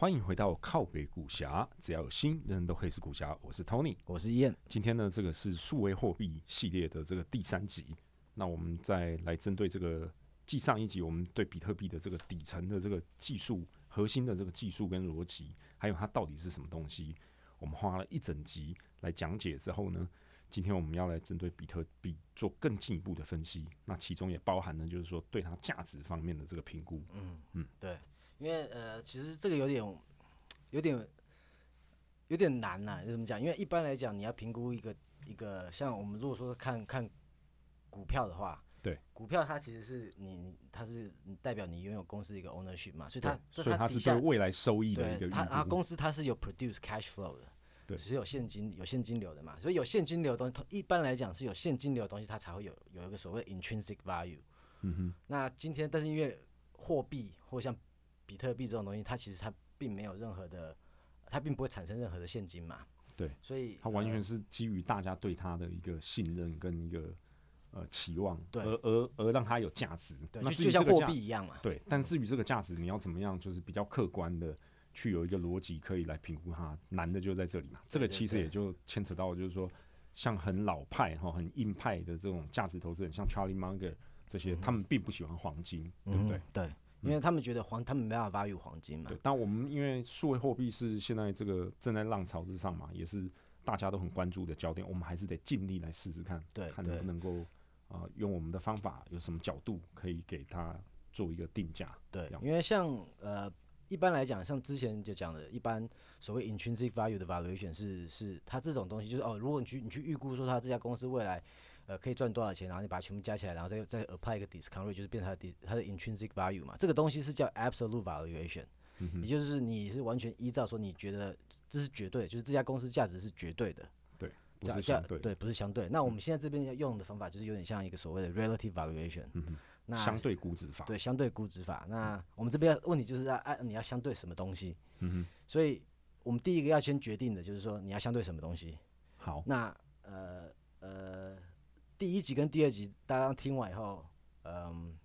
欢迎回到靠北古侠，只要有心，人人都可以是古侠。我是 Tony，我是燕。今天呢，这个是数位货币系列的这个第三集。那我们再来针对这个，继上一集我们对比特币的这个底层的这个技术、核心的这个技术跟逻辑，还有它到底是什么东西，我们花了一整集来讲解之后呢，今天我们要来针对比特币做更进一步的分析。那其中也包含呢就是说对它价值方面的这个评估。嗯嗯，对。因为呃，其实这个有点有点有点难呐，怎么讲？因为一般来讲，你要评估一个一个，像我们如果说看看股票的话，对，股票它其实是你它是代表你拥有公司一个 ownership 嘛，所以它所以它是对未来收益的一个。它啊，公司它是有 produce cash flow 的，对，是有现金有现金流的嘛，所以有现金流的东西，一般来讲是有现金流的东西，它才会有有一个所谓 intrinsic value。嗯哼。那今天，但是因为货币或像比特币这种东西，它其实它并没有任何的，它并不会产生任何的现金嘛。对，所以它完全是基于大家对它的一个信任跟一个呃期望，对，而而而让它有价值。对，就就像货币一样嘛。对，但至于这个价值，你要怎么样，就是比较客观的去有一个逻辑可以来评估它，难的就在这里嘛。这个其实也就牵扯到，就是说，像很老派哈、很硬派的这种价值投资人，像 Charlie Munger 这些，他们并不喜欢黄金，对不对？对。因为他们觉得黄，他们没办法发育黄金嘛。对，但我们因为数位货币是现在这个正在浪潮之上嘛，也是大家都很关注的焦点。我们还是得尽力来试试看，对，看能不能够啊，用我们的方法，有什么角度可以给他做一个定价。对，因为像呃，一般来讲，像之前就讲的，一般所谓 intrinsic value 的 valuation 是是它这种东西，就是哦，如果你去你去预估说它这家公司未来。呃，可以赚多少钱？然后你把它全部加起来，然后再再 apply 一个 discount rate，就是变成它的它的 intrinsic value 嘛。这个东西是叫 absolute valuation，也就是你是完全依照说你觉得这是绝对，就是这家公司价值是绝对的。对，不是相对。对，不是相对。那我们现在这边要用的方法就是有点像一个所谓的 relative valuation，那相对估值法。对，相对估值法。那我们这边问题就是要按你要相对什么东西？嗯哼。所以我们第一个要先决定的就是说你要相对什么东西。好。那呃呃。第一集跟第二集，大家听完以后，嗯，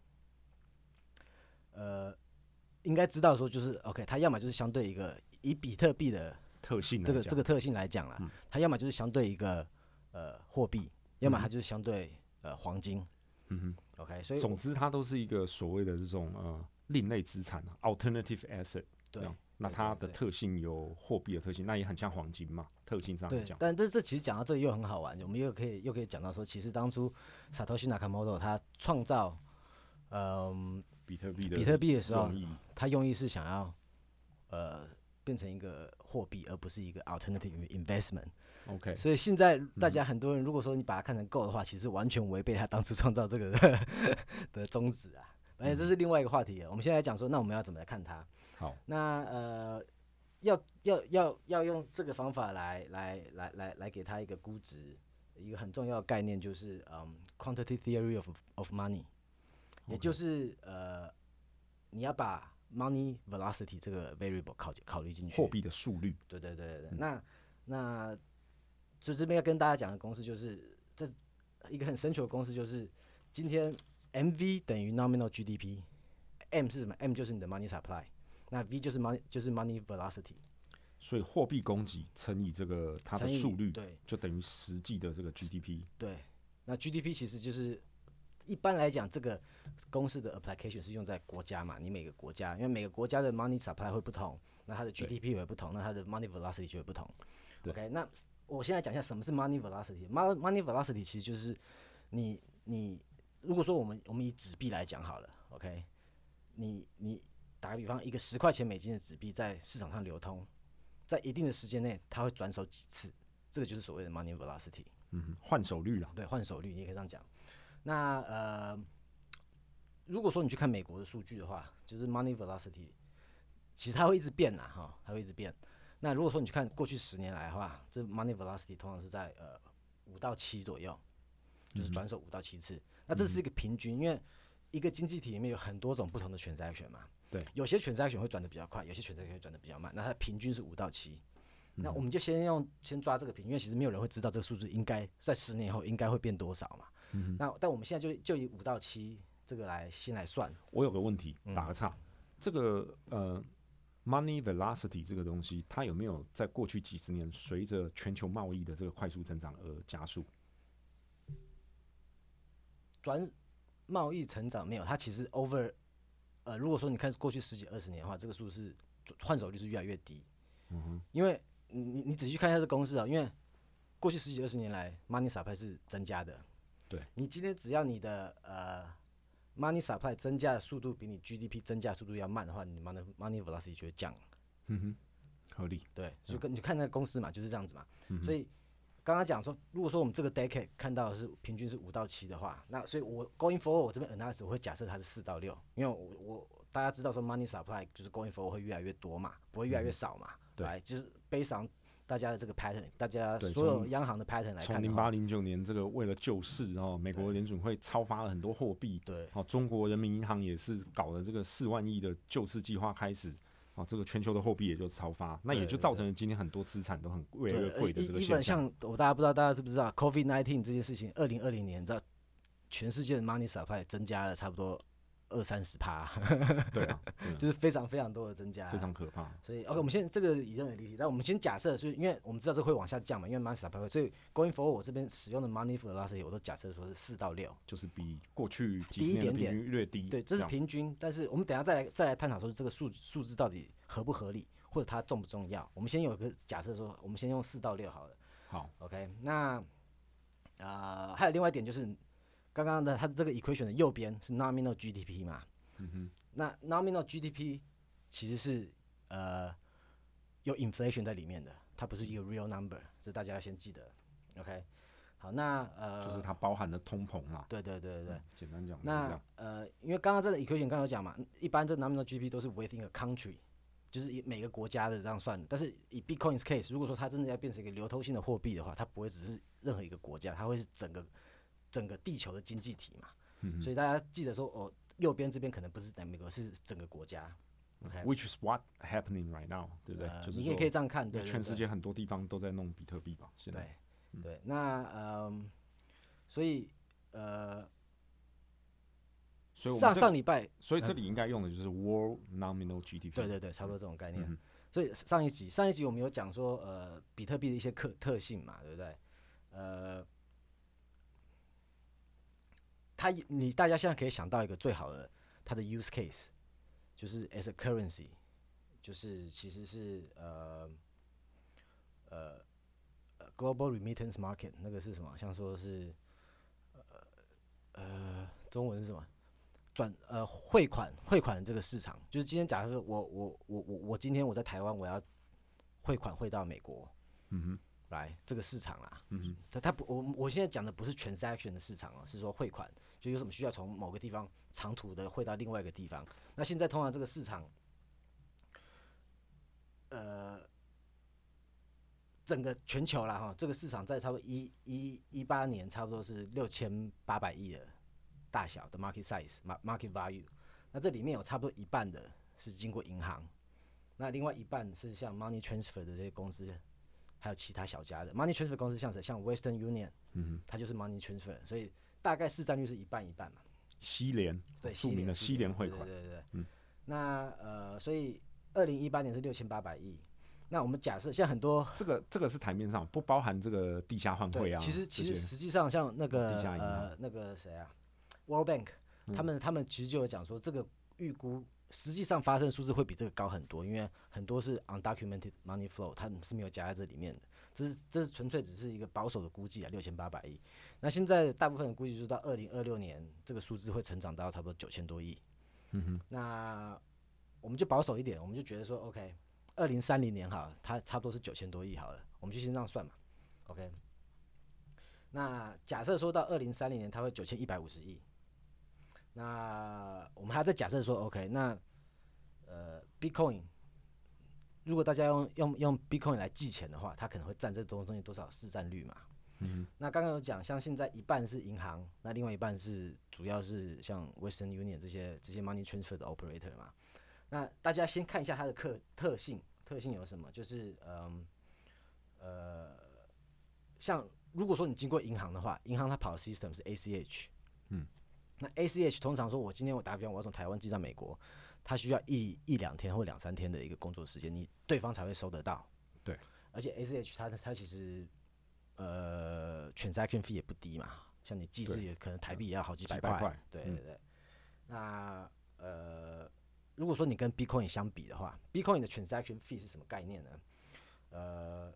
呃，应该知道说就是 OK，它要么就是相对一个以比特币的特性这个这个特性来讲啦，它要么就是相对一个呃货币，要么它就是相对呃黄金。嗯哼，OK，所以总之它都是一个所谓的这种呃另类资产，alternative asset。对。那它的特性有货币的特性，那也很像黄金嘛，特性上来讲。但这这其实讲到这里又很好玩，我们又可以又可以讲到说，其实当初 Satoshi Nakamoto 他创造，嗯，比特币的比特币的时候，他用意是想要，呃，变成一个货币，而不是一个 alternative investment。OK。所以现在大家很多人如果说你把它看成 Go 的话，其实完全违背他当初创造这个 的宗旨啊。而且这是另外一个话题我们现在讲说，那我们要怎么来看它？好，那呃，要要要要用这个方法来来来来来给他一个估值，一个很重要的概念就是嗯，quantity theory of of money，也就是呃，你要把 money velocity 这个 variable 考考虑进去，货币的速率。对对对对，那那就这边要跟大家讲的公式就是，这一个很深求的公式就是，今天 MV 等于 nominal GDP，M 是什么？M 就是你的 money supply。那 V 就是 money 就是 money velocity，所以货币供给乘以这个它的速率，对，就等于实际的这个 GDP。对，那 GDP 其实就是一般来讲，这个公式的 application 是用在国家嘛？你每个国家，因为每个国家的 money supply 会不同，那它的 GDP 也会不同，那它的 money velocity 就会不同。OK，那我现在讲一下什么是 money velocity。money velocity 其实就是你你如果说我们我们以纸币来讲好了，OK，你你。打个比方，一个十块钱美金的纸币在市场上流通，在一定的时间内，它会转手几次？这个就是所谓的 money velocity。嗯，换手率啊。对，换手率，你也可以这样讲。那呃，如果说你去看美国的数据的话，就是 money velocity，其实它会一直变呐，哈，它会一直变。那如果说你去看过去十年来的话，这 money velocity 通常是在呃五到七左右。就是转手五到七次。那这是一个平均，因为一个经济体里面有很多种不同的 transaction 嘛。对，有些 transaction 会转的比较快，有些 transaction 会转的比较慢。那它平均是五到七。那我们就先用先抓这个平均，因为其实没有人会知道这个数字应该在十年后应该会变多少嘛。那但我们现在就就以五到七这个来先来算。我有个问题，打个岔，这个呃 money velocity 这个东西，它有没有在过去几十年随着全球贸易的这个快速增长而加速？转贸易成长没有，它其实 over 呃，如果说你看过去十几二十年的话，这个数是换手率是越来越低。嗯哼，因为你你你仔细看一下这公式啊，因为过去十几二十年来，money supply 是增加的。对，你今天只要你的呃 money supply 增加的速度比你 GDP 增加速度要慢的话，你 money money velocity 就会降。嗯哼，合理。对，就跟你看那个公司嘛，就是这样子嘛。所以刚刚讲说，如果说我们这个 decade 看到的是平均是五到七的话，那所以我 going forward 我这边 analysis 我会假设它是四到六，因为我我大家知道说 money supply 就是 going forward 会越来越多嘛，不会越来越少嘛。对，就是悲伤。大家的这个 pattern，大家所有央行的 pattern 来看，从零八零九年这个为了救市，然后美国联准会超发了很多货币，对，哦，中国人民银行也是搞了这个四万亿的救市计划开始，哦，这个全球的货币也就超发，那也就造成了今天很多资产都很越来越贵的这个现象。像我大家不知道大家知不知道 COVID nineteen 这件事情，二零二零年，知道全世界的 money supply 增加了差不多。二三十趴，对啊，就是非常非常多的增加，非常可怕。所以，OK，我们先这个以任为例题，那我们先假设，是因为我们知道这会往下降嘛，因为 money supply，所以 going forward 我这边使用的 money velocity 我都假设说是四到六，就是比过去低一点点略低。对，这是平均，但是我们等下再来再来探讨说这个数数字到底合不合理，或者它重不重要。我们先有个假设说，我们先用四到六好了。好，OK，那啊，还有另外一点就是。刚刚的它的这个 equation 的右边是 nominal GDP 嘛？嗯哼。那 nominal GDP 其实是呃有 inflation 在里面的，它不是一个 real number，这大家要先记得。OK。好，那呃就是它包含的通膨啦。对对对对简单讲，那呃，因为刚刚这个 equation 刚有讲嘛，一般这 nominal GDP 都是 within a country，就是以每个国家的这样算的。但是以 Bitcoin's case，如果说它真的要变成一个流通性的货币的话，它不会只是任何一个国家，它会是整个。整个地球的经济体嘛，所以大家记得说，哦，右边这边可能不是在美国，是整个国家。OK，which is what happening right now，对不对？就是你也可以这样看，对，全世界很多地方都在弄比特币吧？现在，对，那嗯，所以呃，所以上上礼拜，所以这里应该用的就是 world nominal GDP。对对对，差不多这种概念。所以上一集上一集我们有讲说，呃，比特币的一些特特性嘛，对不对？呃。它你大家现在可以想到一个最好的它的 use case，就是 as a currency，就是其实是呃呃 global remittance market 那个是什么？像说是呃呃中文是什么？转呃汇款汇款这个市场，就是今天假如说我我我我我今天我在台湾我要汇款汇到美国，嗯哼。来这个市场啦，嗯，他他不，我我现在讲的不是 transaction 的市场哦，是说汇款，就有什么需要从某个地方长途的汇到另外一个地方。那现在通常这个市场，呃，整个全球啦哈，这个市场在差不多一一一八年，差不多是六千八百亿的大小的 market size，market value。那这里面有差不多一半的是经过银行，那另外一半是像 money transfer 的这些公司。还有其他小家的 money transfer 公司，像谁？像 Western Union，嗯它就是 money transfer，所以大概市占率是一半一半嘛。西联，对，著名的西联汇款，对对对，嗯。那呃，所以二零一八年是六千八百亿。那我们假设像很多这个这个是台面上不包含这个地下换汇啊。其实其实实际上像那个呃那个谁啊，World Bank，他们他们其实就有讲说，这个预估实际上发生的数字会比这个高很多，因为很多是 undocumented money flow，它是没有加在这里面的。这是这是纯粹只是一个保守的估计啊，六千八百亿。那现在大部分的估计就是到二零二六年，这个数字会成长到差不多九千多亿。嗯哼。那我们就保守一点，我们就觉得说，OK，二零三零年哈，它差不多是九千多亿好了，我们就先这样算嘛。OK。那假设说到二零三零年，它会九千一百五十亿。那我们还要再假设说，OK，那呃，Bitcoin。如果大家用用用 Bitcoin 来计钱的话，它可能会占这东东西多少市占率嘛？嗯那刚刚有讲，像现在一半是银行，那另外一半是主要是像 Western Union 这些这些 money transfer 的 operator 嘛。那大家先看一下它的特特性，特性有什么？就是嗯呃，像如果说你经过银行的话，银行它跑的 system 是 ACH，嗯，那 ACH 通常说我今天我打比方，我要从台湾寄到美国，它需要一一两天或两三天的一个工作时间，你对方才会收得到。对，而且 ACH 它它其实呃 transaction fee 也不低嘛，像你寄对字也可能台币也要好几百块嗯对对对。那呃，如果说你跟 Bitcoin 相比的话，Bitcoin 的 transaction fee 是什么概念呢？呃，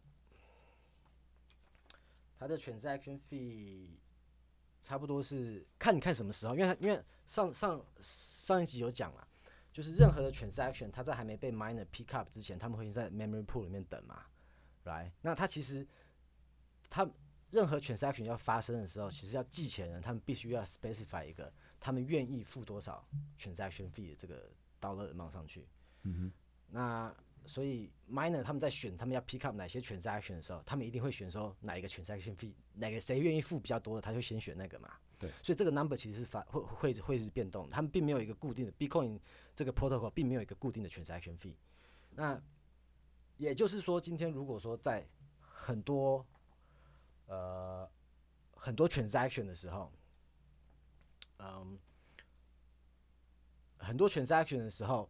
它的 transaction fee 差不多是看你看什么时候，因为因为上上上一集有讲了，就是任何的 transaction 它在还没被 miner pick up 之前，他们会在 memory pool 里面等嘛，right？那它其实它任何 transaction 要发生的时候，其实要寄钱人他们必须要 specify 一个他们愿意付多少 transaction fee 的这个 dollar amount 上去。嗯哼那所以 miner 他们在选他们要 pick up 哪些 transaction 的时候，他们一定会选说哪一个 transaction fee，哪个谁愿意付比较多的，他就先选那个嘛。对，所以这个 number 其实是发会会会是变动，他们并没有一个固定的 Bitcoin 这个 protocol 并没有一个固定的 transaction fee。那也就是说，今天如果说在很多呃很多 transaction 的时候，嗯，很多 transaction 的时候，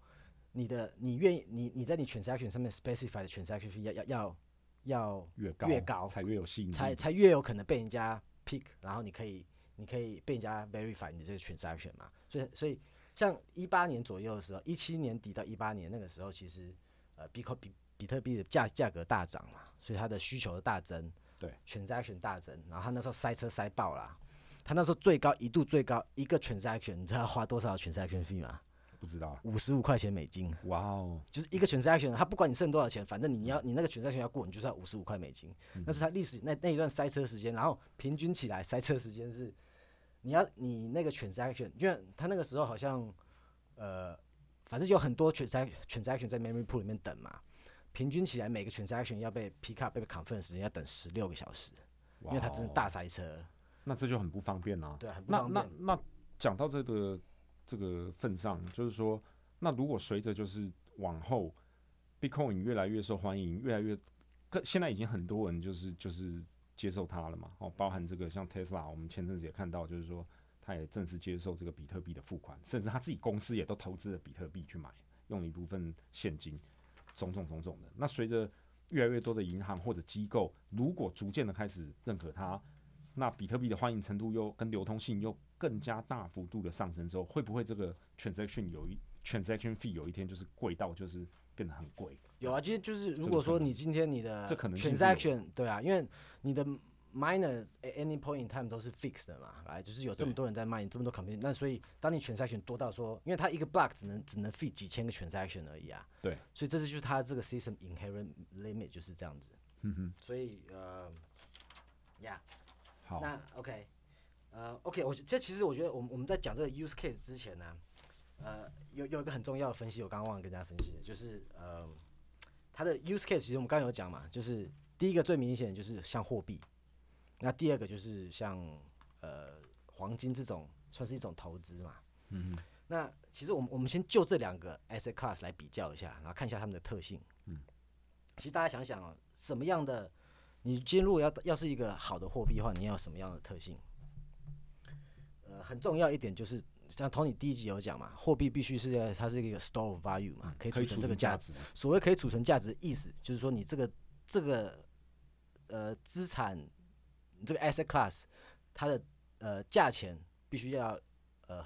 你的你愿意你你在你 transaction 上面 specify 的 transaction fee 要要要要，越高越高才越有吸引力，才才越有可能被人家 pick，然后你可以你可以被人家 verify 你的这个 transaction 嘛。所以所以像一八年左右的时候，一七年底到一八年那个时候，其实呃比比比特币的价价格大涨嘛，所以它的需求的大增，对，transaction 大增，然后他那时候塞车塞爆啦。他那时候最高一度最高一个 transaction，你知道花多少 transaction fee 吗？不知道。啊，五十五块钱美金，哇哦，就是一个 transaction，他不管你剩多少钱，反正你要你那个 transaction 要过，你就是要五十五块美金。那是他历史那那一段塞车时间，然后平均起来塞车时间是，你要你那个 transaction，因为他那个时候好像呃，反正有很多 transaction transaction 在 memory pool 里面等嘛，平均起来每个 transaction 要被 pick up 被 confirm 时间要等十六个小时，因为它真的大塞车，那这就很不方便啊。对，很不方便。那那讲到这个这个份上，就是说，那如果随着就是往后，Bitcoin 越来越受欢迎，越来越，更现在已经很多人就是就是接受它了嘛，哦，包含这个像 Tesla，我们前阵子也看到，就是说他也正式接受这个比特币的付款，甚至他自己公司也都投资了比特币去买，用一部分现金，种种种种的。那随着越来越多的银行或者机构，如果逐渐的开始认可它，那比特币的欢迎程度又跟流通性又更加大幅度的上升之后，会不会这个 transaction 有一 transaction fee 有一天就是贵到就是变得很贵？有啊，其实就是如果说你今天你的这可能 transaction 对啊，因为你的 miner at any point in time 都是 fixed 的嘛，来就是有这么多人在卖，这么多 computer，那所以当你 transaction 多到说，因为它一个 block 只能只能 fit 几千个 transaction 而已啊，对，所以这是就是它这个 system inherent limit 就是这样子，嗯哼，所以呃，呀、好，那 OK，呃，OK，我觉这其实我觉得我们我们在讲这个 use case 之前呢，呃，有有一个很重要的分析，我刚刚忘了跟大家分析，就是呃，它的 use case 其实我们刚刚有讲嘛，就是第一个最明显的就是像货币，那第二个就是像呃黄金这种算是一种投资嘛，嗯，那其实我们我们先就这两个 asset class 来比较一下，然后看一下它们的特性。嗯，其实大家想想哦，什么样的你今天如果要要是一个好的货币的话，你要什么样的特性？呃，很重要一点就是，像 Tony 第一集有讲嘛，货币必须是在它是一个 store of value 嘛，可以储存这个价值。所谓可以储存价值的意思，就是说你这个这个呃资产，你这个 asset class，它的呃价钱必须要呃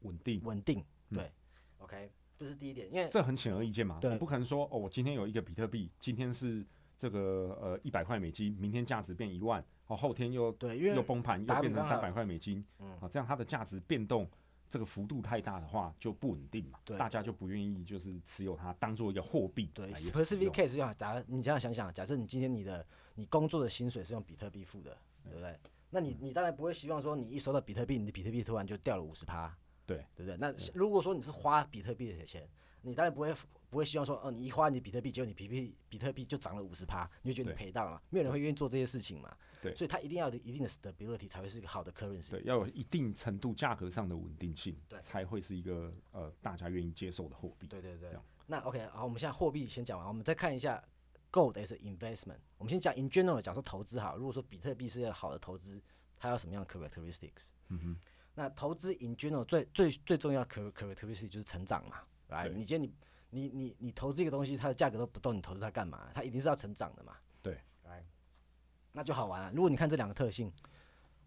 稳定，稳定，嗯对、o k 这是第一点，因为这很显而易见嘛。对你不可能说哦，我今天有一个比特币，今天是这个呃一百块美金，明天价值变一万，哦后天又对，因为又崩盘，又变成三百块美金，嗯啊，这样它的价值变动这个幅度太大的话就不稳定嘛，对大家就不愿意就是持有它当做一个货币对 specific 用 case 就像假如你这样想想，假设你今天你的你工作的薪水是用比特币付的，对不对？那你你当然不会希望说你一收到比特币，你的比特币突然就掉了五十趴，对对不对？那如果说你是花比特币的钱，你当然不会不不会希望说，哦，你一花你比特币，结果你比币比特币就涨了五十趴，你就觉得你赔到了，没有人会愿意做这些事情嘛。对所以它一定要有一定的 stability 才会是一个好的 currency。对，要有一定程度价格上的稳定性，对才会是一个呃大家愿意接受的货币。对对对。那 OK，好，我们现在货币先讲完，我们再看一下 gold as investment。我们先讲 in general，讲说投资哈。如果说比特币是一个好的投资，它有什么样的 characteristics？嗯哼，那投资 in general 最最最重要的 char- characteristic 就是成长嘛，来，你今天你你你你投资一个东西，它的价格都不动，你投资它干嘛？它一定是要成长的嘛。对，来，那就好玩了。如果你看这两个特性，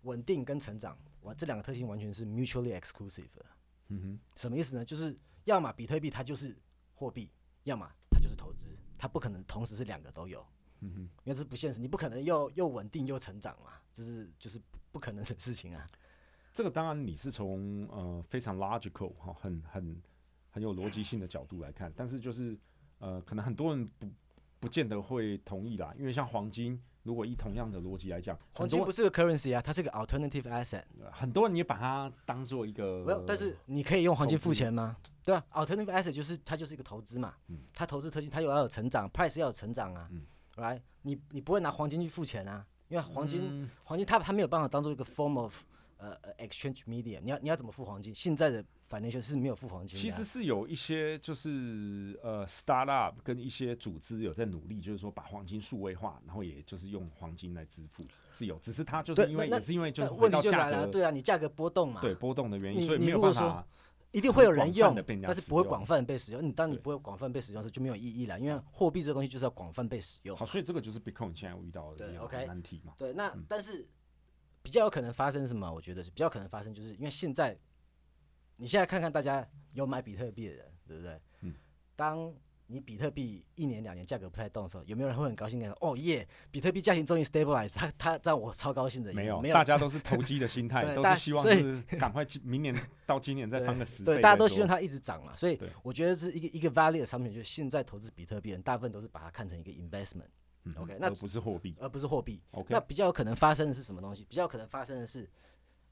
稳定跟成长，完这两个特性完全是 mutually exclusive 的。嗯哼，什么意思呢？就是要么比特币它就是货币，要么它就是投资，它不可能同时是两个都有，嗯哼，因为这是不现实，你不可能又又稳定又成长嘛，这是就是不不可能的事情啊。这个当然你是从呃非常 logical 哈，很很很有逻辑性的角度来看，但是就是呃可能很多人不不见得会同意啦，因为像黄金，如果以同样的逻辑来讲，黄金不是个 currency 啊，它是个 alternative asset。呃很多人也把它当做一个但是你可以用黄金付钱吗？对啊，alternative asset 就是它就是一个投资嘛，嗯它投资特性它有要有成长，price 要有成长啊，嗯来，你你不会拿黄金去付钱啊，因为黄金、嗯黄金它它没有办法当做一个 form of 呃呃 exchange media，你要你要怎么付黄金？现在的 financial 是没有付黄金其实是有一些就是呃 startup 跟一些组织有在努力，就是说把黄金数位化，然后也就是用黄金来支付是有，只是它就是因为也是因为就是问题就来了，对啊，你价格波动嘛，对波动的原因，所以没有办法一定会有人用但是不会广泛地被使用。你当你不会广泛被使用的时，就没有意义了，因为货币这东西就是要广泛被使用。好，所以这个就是 Bitcoin 现在遇到的对一个难题嘛。对，那、嗯但是比较有可能发生什么？我觉得是比较可能发生，就是因为现在你现在看看大家有买比特币的人，对不对？嗯。当你比特币一年两年价格不太动的时候，有没有人会很高兴跟你说：“哦耶，比特币价钱终于 stabilize，他他让我超高兴的。”没有，没有，大家都是投机的心态，都是希望是赶快今明年到今年再翻个十倍对，大家都希望它一直涨嘛，所以我觉得是一个一个 value 的商品，就是现在投资比特币的人大部分都是把它看成一个 investment，嗯 OK，那而不是货币。而不是货币。OK，那比较有可能发生的是什么东西？比较有可能发生的是，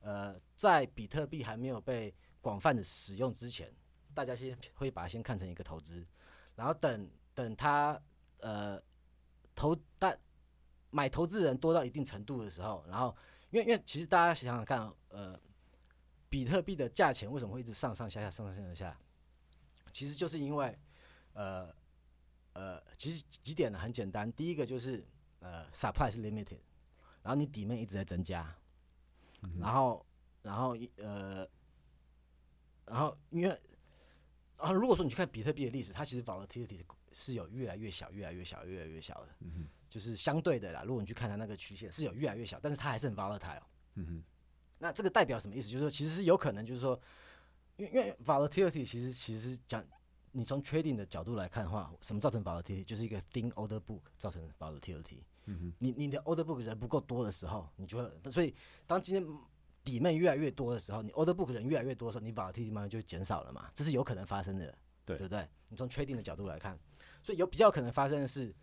呃，在比特币还没有被广泛的使用之前，大家先会把它先看成一个投资，然后等等它呃投但买投资人多到一定程度的时候，然后因为因为其实大家想想看，呃，比特币的价钱为什么会一直上上下下上上下下？其实就是因为呃呃，其实几点呢？很简单，第一个就是呃，supply 是 limited，然后你底面一直在增加，然后然后呃，然后因为啊如果说你去看比特币的历史，它其实 volatility 是有越来越小、越来越小、越来越小的，嗯就是相对的啦。如果你去看它那个曲线，是有越来越小，但是它还是很 volatile。哼，嗯哼，那这个代表什么意思？就是说，其实是有可能，就是说，因为因为 volatility 其实其实讲，你从 trading 的角度来看的话，什么造成 volatility？就是一个 thin order book 造成 volatility。嗯哼，你你的 order book 人不够多的时候，你就会，所以当今天底面越来越多的时候，你 order book 人越来越多的时候，你 volatility 慢慢就会减少了嘛，这是有可能发生的，对对不对？你从 trading 的角度来看，所以有比较可能发生的是，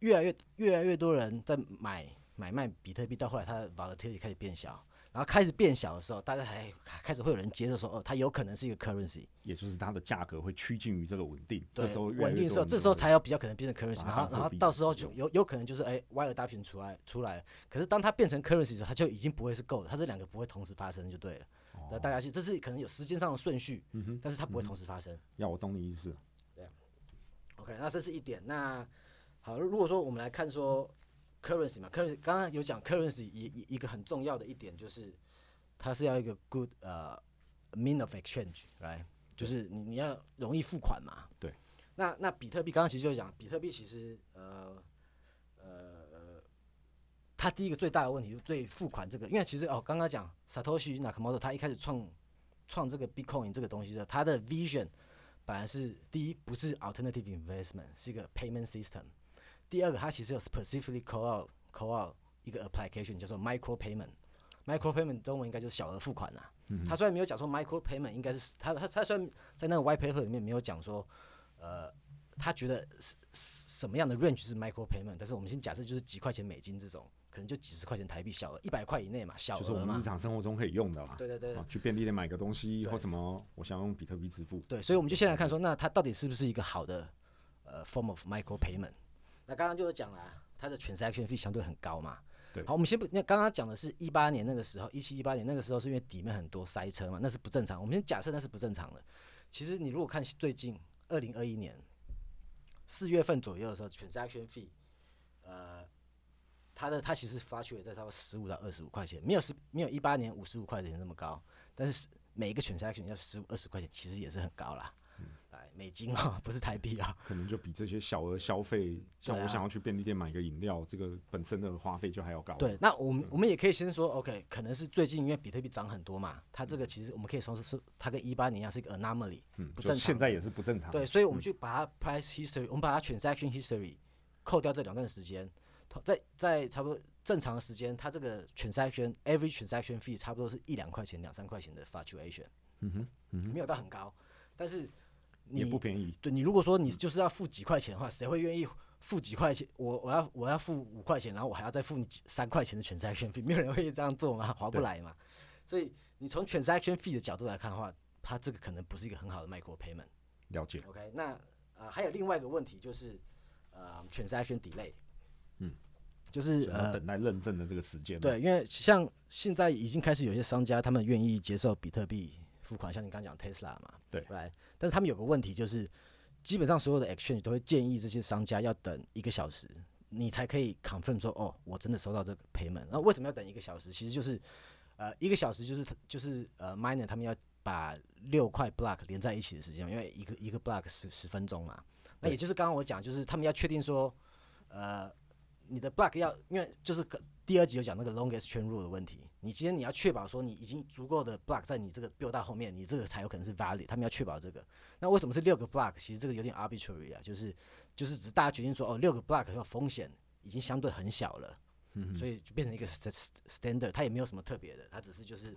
越来越越来越多人在买买卖比特币，到后来它的 volatility 开始变小，然后开始变小的时候，大家还开始会有人接受说，哦，它有可能是一个 currency，也就是它的价格会趋近于这个稳定，对，这时候越来稳定的时候，这时候才有比较可能变成 currency，然后然后到时候就有有可能就是哎 y adoption 出来出来了，可是当它变成 currency 的时候，它就已经不会是 gold，它这两个不会同时发生就对了。那大家是这是可能有时间上的顺序，哦嗯哼，但是它不会同时发生。要我懂你意思。对 OK，那这是一点。那好，如果说我们来看说 currency 嘛，currency 刚刚有讲 currency 一一一个很重要的一点就是它是要一个 good 呃 mean of exchange，right？，就是你你要容易付款嘛。对。那那比特币刚刚其实就讲，比特币其实呃呃，它第一个最大的问题就是对付款这个，因为其实哦刚刚讲 Satoshi Nakamoto 他一开始创创这个 Bitcoin 这个东西的，他的 vision 本来是第一不是 alternative investment，是一个 payment system。第二个，它其实有 specifically call out call out 一个 application 叫做 micro payment。micro payment 中文应该就是小额付款啦、他虽然没有讲说 micro payment 应该是他他他虽然在那个 white paper 里面没有讲说，呃，他觉得是是什么样的 range 是 micro payment，但是我们先假设就是几块钱美金这种，可能就几十块钱台币小额，一百块以内嘛，小额嘛就是我们日。常生活中可以用的啦。对对对啊，去便利店买个东西或什么，我想用比特币支付。对，所以我们就先来看说，那它到底是不是一个好的呃 form of micro payment。那刚刚就是讲了啊，它的 transaction fee 相对很高嘛。对好，我们先不，那刚刚讲的是一八年那个时候，一七一八年那个时候是因为底面很多塞车嘛，那是不正常。我们先假设那是不正常的。其实你如果看最近二零二一年四月份左右的时候，transaction fee，呃，它的它其实发去也在差不多十五到二十五块钱，没有十没有一八年五十五块钱那么高，但是每一个 transaction 要十五二十块钱，其实也是很高啦。来，美金啊、不是台币啊、可能就比这些小额消费，像我想要去便利店买个饮料，这个本身的花费就还要高。对，那我们我们也可以先说，OK，可能是最近因为比特币涨很多嘛，它这个其实我们可以说是是它跟一八年一样是一个 anomaly，嗯，不正常现在也是不正常。对，所以我们去把它 price history，我们把它 transaction history 扣掉这两段时间，在在差不多正常的时间，它这个 transaction every transaction fee 差不多是一两块钱、两三块钱的 fluctuation，嗯哼，嗯哼，没有到很高，但是也不便宜。对你如果说你就是要付几块钱的话，谁会愿意付几块钱？我我要我要付五块钱，然后我还要再付你几三块钱的 transaction fee，没有人会这样做嘛，划不来嘛。所以你从 transaction fee 的角度来看的话，它这个可能不是一个很好的 micro payment。了解。OK，那呃还有另外一个问题就是呃 transaction delay，嗯，就是呃等待认证的这个时间。，对，因为像现在已经开始有些商家他们愿意接受比特币付款，像你刚刚讲 Tesla 嘛，对来，但是他们有个问题就是，基本上所有的 exchange 都会建议这些商家要等一个小时，你才可以 confirm 说哦，我真的收到这个 payment。那为什么要等一个小时？其实就是呃一个小时就是就是呃 miner 他们要把六块 block 连在一起的时间，因为一个一个 block 十十分钟嘛。那也就是刚刚我讲，就是他们要确定说，呃，你的 block 要，因为就是可第二集有讲那个 longest chain rule 的问题，你今天你要确保说你已经足够的 block 在你这个 build 到后面，你这个才有可能是 valid，他们要确保这个。那为什么是六个 block？其实这个有点 arbitrary 啊，就是就是只是大家决定说，哦，六个 block 要风险已经相对很小了，嗯所以就变成一个 st- st- standard，它也没有什么特别的，它只是就是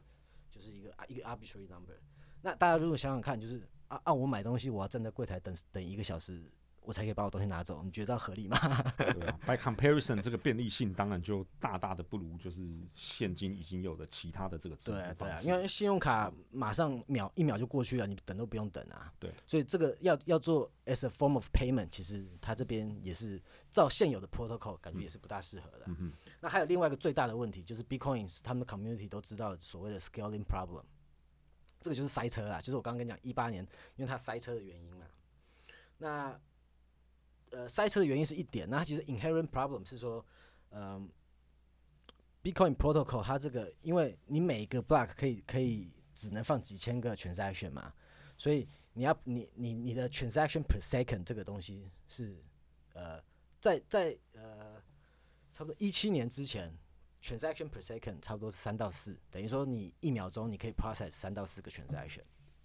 就是一个一个 arbitrary number。那大家如果想想看，就是啊啊，我买东西我要站在柜台等等一个小时，我才可以把我东西拿走，你觉得合理吗？对啊。By comparison，这个便利性当然就大大的不如就是现金已经有的其他的这个支付方式。因为信用卡马上秒一秒就过去了，你等都不用等啊。对，所以这个要要做 as a form of payment，其实它这边也是照现有的 protocol，感觉也是不大适合的。那还有另外一个最大的问题，就是 Bitcoin 他们的 community 都知道所谓的 scaling problem，这个就是塞车啦，就是我刚刚跟你讲一八年，因为它塞车的原因嘛。那呃塞车的原因是一点，那其实 inherent problem 是说，嗯、Bitcoin protocol 它这个，因为你每一个 block 可以可以只能放几千个 transaction 嘛，所以你要你你你的 transaction per second 这个东西是呃在在呃差不多一七年之前，transaction per second 差不多是三到四，等于说你一秒钟你可以 process 三到四个 transaction。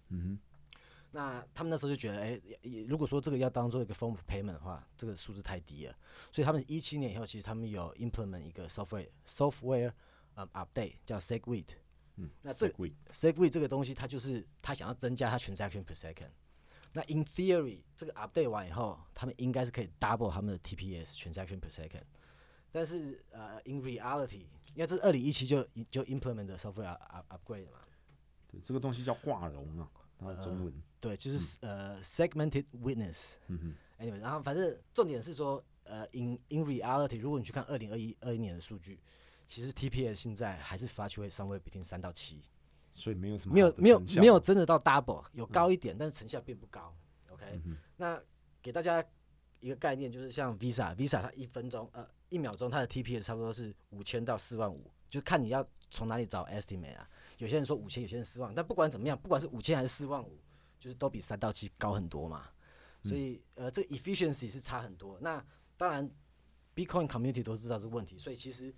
嗯哼那他们那时候就觉得，哎、也如果说这个要当做一个 form of payment 的话，这个数字太低了，所以他们一七年以后，其实他们有 implement 一个 software software 嗯、update 叫 Segwit。嗯，那这 Segwit Segwit 这个东西，它就是它想要增加它 transaction per second。那 in theory 这个 update 完以后，他们应该是可以 double 他们的 TPS transaction per second。但是呃，in reality，因为这是二零一七就就 implement 的 software up upgrade 嘛，对，这个东西叫挂容啊，它的中文。对，就是、呃 segmented witness。嗯哼，anyway，然后反正重点是说，呃，in in reality，如果你去看二零二一二一年的数据，其实 TPS 现在还是 fluctuate somewhere between 三到七，所以没有什么没有没有没有真的到 double，有高一点，但是成效并不高。OK，、嗯那给大家一个概念，就是像 Visa，Visa 它一分钟呃一秒钟它的 TPS 差不多是五千到四万五，就看你要从哪里找 estimate 啊。有些人说五千，有些人四万，但不管怎么样，不管是五千还是四万五，就是都比三到七高很多嘛。所以呃，这个 efficiency 是差很多。那当然，Bitcoin community 都知道这个问题，所以其实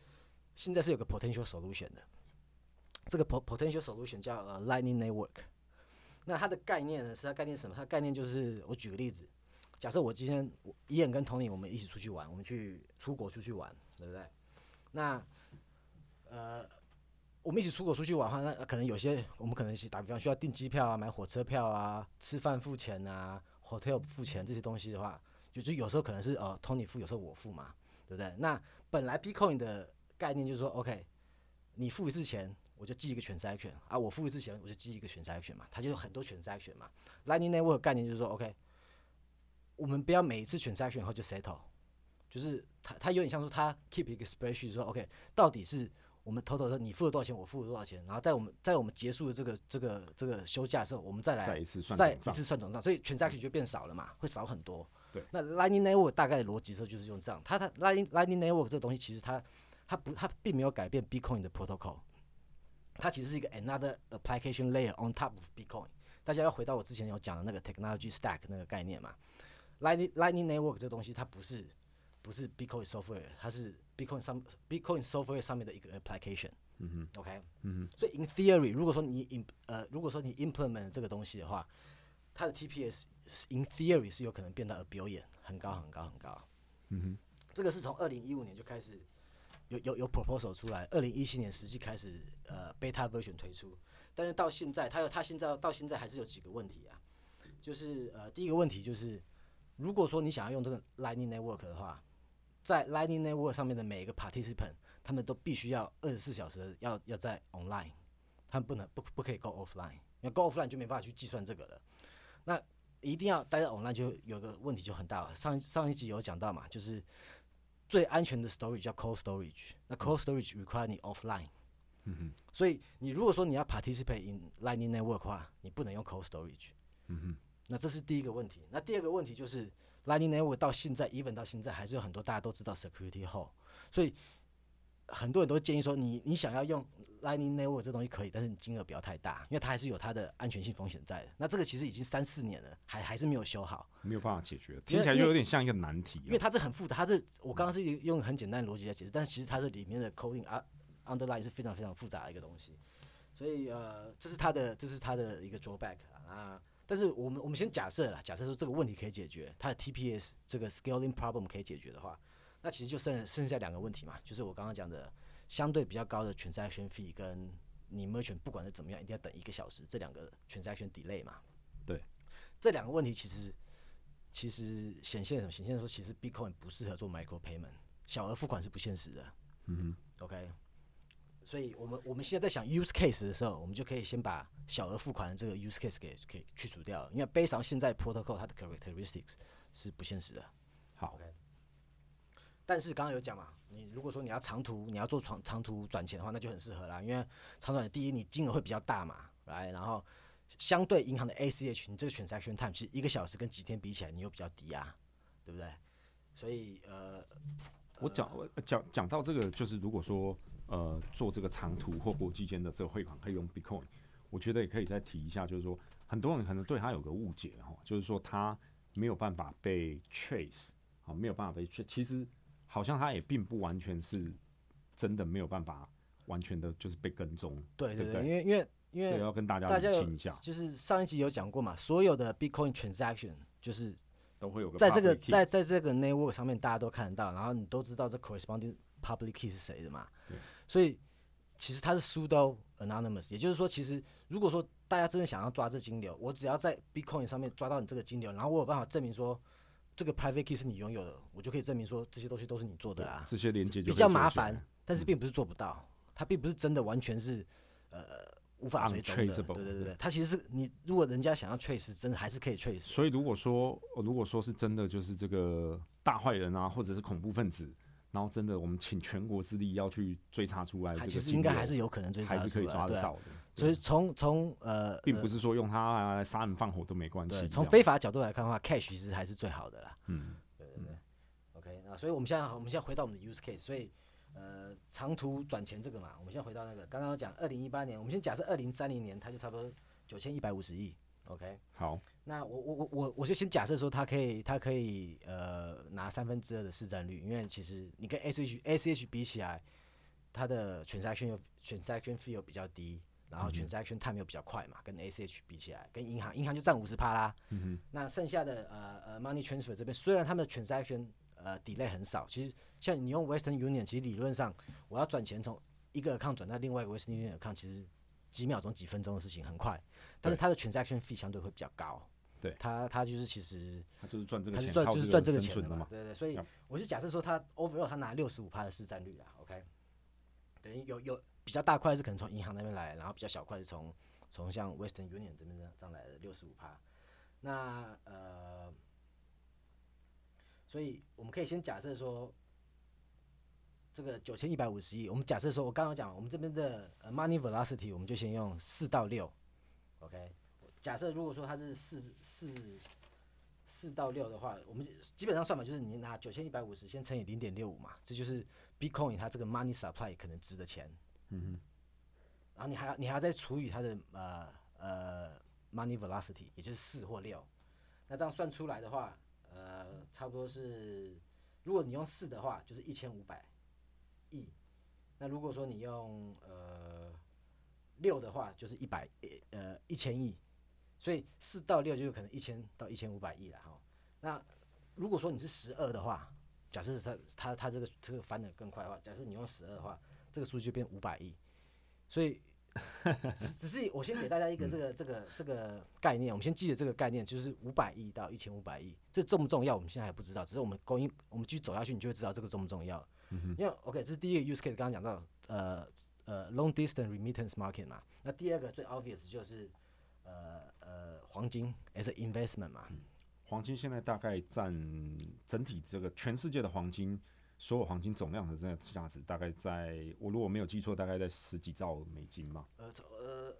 现在是有个 potential solution 的。这个 po- potential solution 叫呃 Lightning Network。那它的概念呢，是它概念是什么？它的概念就是，我举个例子，假设我今天我伊眼跟 Tony 我们一起出去玩，我们去出国出去玩，对不对？那呃，我们一起出国出去玩的话，那可能有些我们可能是打比方需要订机票啊、买火车票啊、吃饭付钱啊、hotel 付钱这些东西的话，就就有时候可能是呃 Tony 付，有时候我付嘛，对不对？那本来 Bitcoin 的概念就是说，OK，你付一次钱，我就记一个 transaction 啊，我付一次钱，我就记一个 transaction 嘛，它就有很多 transaction 嘛。Lightning Network 概念就是说，OK，我们不要每一次 transaction 后就 settle，就是它它有点像说它 keep 一个 spreadsheet 说 OK，到底是我们 total 的你付了多少钱，我付了多少钱，然后在我们在我们结束的这个这个这个休假的时候，我们再来再一次算再一次算总账，所以 transaction 就变少了嘛，会少很多。对那 Lightning Network 大概的逻辑时候就是用这样，它它 Lightning Lightning Network 这个东西其实它它不它并没有改变 Bitcoin 的 protocol，它其实是一个 another application layer on top of Bitcoin。大家要回到我之前有讲的那个 technology stack 那个概念嘛，Lightning Lightning Network 这个东西它不是不是 Bitcoin software，它是 Bitcoin 上 Bitcoin software 上面的一个 application。嗯哼，OK，嗯所以 in theory，如果说你 im 呃，如果说你 implement 这个东西的话，它的 TPS 是 in theory 是有可能变到 a billion，很高很高很高。嗯哼，这个是从二零一五年就开始有有有 proposal 出来，二零一七年实际开始呃 beta version 推出，但是到现在，它有它现在到现在还是有几个问题啊，就是呃第一个问题就是，如果说你想要用这个 Lightning Network 的话，在 Lightning Network 上面的每一个 participant，他们都必须要二十四小时要要在 online，他们不能不不可以 go offline，因为 go offline 就没办法去计算这个了。那一定要待在 online 就有个问题就很大了。上一上一集有讲到嘛，就是最安全的 storage 叫 cold storage，那 cold storage require 你 offline。嗯哼，所以你如果说你要 participate in Lightning Network 的话，你不能用 cold storage。嗯哼，那这是第一个问题。那第二个问题就是 Lightning Network 到现在，even 到现在还是有很多大家都知道 security hole，所以很多人都建议说你，你想要用 Lightning Network 这东西可以，但是你金额不要太大，因为它还是有它的安全性风险在的。那这个其实已经三四年了，还还是没有修好，没有办法解决，听起来就有点像一个难题、啊。因为它这很复杂。它这我刚刚是用很简单的逻辑来解释，但是其实它这里面的 coding 啊 underline 是非常非常复杂的一个东西。所以呃，这是它的这是它的一个 drawback 啊。那但是我们我们先假设啦，假设说这个问题可以解决，它的 TPS 这个 scaling problem 可以解决的话，那其实就剩剩下两个问题嘛，就是我刚刚讲的相对比较高的 transaction fee 跟你 merchant 不管是怎么样，一定要等一个小时，这两个 transaction delay 嘛。对，这两个问题其实其实显现什么？显现说其实 Bitcoin 不适合做 micro payment，小额付款是不现实的。嗯 OK，所以我们我们现在在想 use case 的时候，我们就可以先把小额付款的这个 use case 给给去除掉，因为 based on 现在 protocol 它的 characteristics 是不现实的。好 OK 但是刚刚有讲嘛，你如果说你要长途，你要做长长途转钱的话，那就很适合啦，因为长转第一你金额会比较大嘛，来，然后相对银行的 ACH，你这个 transaction time 其实一个小时跟几天比起来，你又比较低啊，对不对？所以呃，我讲我讲讲到这个，就是如果说呃做这个长途或国际间的这个汇款可以用 Bitcoin，我觉得也可以再提一下，就是说很多人可能对他有个误解哈，就是说他没有办法被 trace，好没有办法被 trace，其实好像他也并不完全是真的没有办法完全的就是被跟踪，对对对，因为因为因为这个要跟大家大家一下，就是上一集有讲过嘛，所有的 Bitcoin transaction 就是都会有个在这个在在这个 network 上面，大家都看得到，然后你都知道这 corresponding public key 是谁的嘛对。所以其实它是 pseudo anonymous，也就是说，其实如果说大家真的想要抓这金流，我只要在 Bitcoin 上面抓到你这个金流，然后我有办法证明说这个 private key 是你拥有的，我就可以证明说这些东西都是你做的啊。这些连接比较麻烦，但是并不是做不到，它并不是真的完全是呃无法追踪的。对对对对，它其实是你如果人家想要 trace，真的还是可以 trace。所以如果说呃如果说是真的就是这个大坏人啊，或者是恐怖分子，然后真的我们请全国之力要去追查出来这个其实应该还是有可能追查还是可以抓得到的，所以从从呃，呃并不是说用它来杀人放火都没关系。从非法角度来看的话，cash 其实还是最好的啦。嗯对对对。OK，那所以我们现在我们现在回到我们的 use case，所以呃长途转钱这个嘛，我们先回到那个刚刚讲二零一八年，我们先假设二零三零年它就差不多九千一百五十亿。OK，好，那我我我我我就先假设说它可以它可以呃拿三分之二的市占率，因为其实你跟 ACH ACH 比起来，它的 transaction 又 transaction fee 又比较低，然后 transaction time 又比较快嘛，跟 ACH 比起来，跟银行银行就占五十趴啦。嗯那剩下的呃呃 money transfer 这边，虽然他们的 transaction 呃 delay 很少，其实像你用 Western Union，其实理论上我要转钱从一个 account 转到另外一个 Western Union account，其实几秒钟、几分钟的事情，很快。但是它的 transaction fee 相对会比较高。对它它就是其实他就是赚这个钱，它是赚就是赚这个。钱的嘛对对，所以我是假设说它 overall 它拿六十五趴的市占率啊，OK，等于有有比较大块是可能从银行那边来，然后比较小块是从从像 Western Union 这边这样来的六十五趴。那呃所以我们可以先假设说，这个九千一百五十亿，我们假设说，我刚刚讲，我们这边的呃 money velocity，我们就先用四到六，OK。假设如果说它是四四四到六的话，我们基本上算法就是你拿九千一百五十先乘以零点六五嘛，这就是 Bitcoin 它这个 money supply 可能值的钱。嗯哼。然后你还要你还要再除以它的呃呃 money velocity，也就是四或六。那这样算出来的话，呃，差不多是，如果你用四的话，就是一千五百亿。那如果说你用呃六的话，就是一百呃一千亿。所以四到六就有可能一千到一千五百亿了哈。那如果说你是十二的话，假设它它它这个这个翻的更快的话，假设你用十二的话，这个数据就变五百亿。所以只只是我先给大家一个这个这个这个概念，我们先记得这个概念就是五百亿到一千五百亿，这重不重要？我们现在还不知道，只是我们供应我们继续走下去，你就会知道这个重不重要。因为 OK，这是第一个 use case，刚刚讲到呃呃 long distance remittance market 嘛。那第二个最 obvious 就是呃。呃，黄金 as investment 嘛，黄金现在大概占整体这个全世界的黄金所有黄金总量的这个价值，大概在我如果没有记错，大概在十几兆美金嘛。呃呃，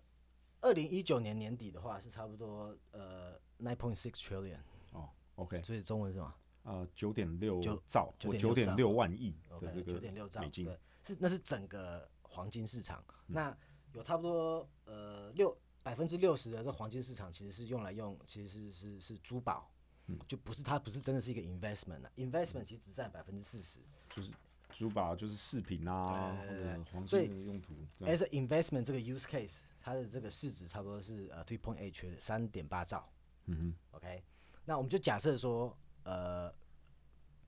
二零一九年年底的话是差不多呃 nine point six trillion。哦，OK，所以中文是吗？呃，九点六兆，九点六万亿的这个美金，是那是整个黄金市场。那有差不多呃六。百分之六十的这黄金市场其实是用来用，其实是是是珠宝，嗯，就不是它不是真的是一个 investment 啊，investment 其实只占百分之四十，就是珠宝就是饰品啊或者黄金的用途。as investment 这个 use case 它的这个市值差不多是呃 three point eight 三点八兆，嗯哼，OK，那我们就假设说，呃，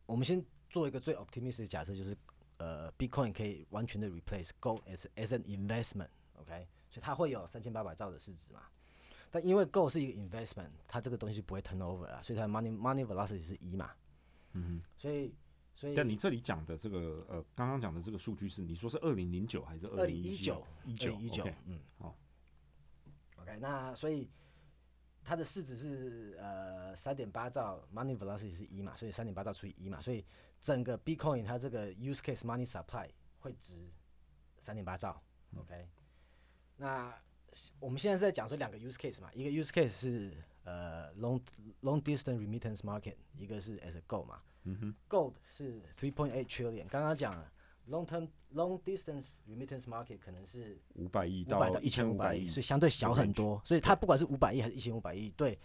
我们先做一个最 optimistic 的假设，就是呃 Bitcoin 可以完全的 replace Gold as as an investment，OK。所以它会有三千八百兆的市值嘛？但因为 Go 是一个 investment，它这个东西不会 turn over 啊，所以它 money money velocity 是一嘛。嗯哼。所以所以。但你这里讲的这个呃，刚刚讲的这个数据是你说是二零零九还是二零一九？一九一九。嗯。好。OK，那所以它的市值是呃三点八兆，money velocity 是一嘛，所以三点八兆除以一嘛，所以整个 Bitcoin 它这个 use case money supply 会值三点八兆。OK。那我们现在在讲这两个 use case 嘛，一个 use case 是呃 long long distance remittance market，一个是 as a gold 嘛。嗯哼。Gold 是 three point eight trillion，刚刚讲了 long term long distance remittance market 可能是五百亿到一千五百亿，所以相对小很多。所以它不管是五百亿还是一千五百亿，对，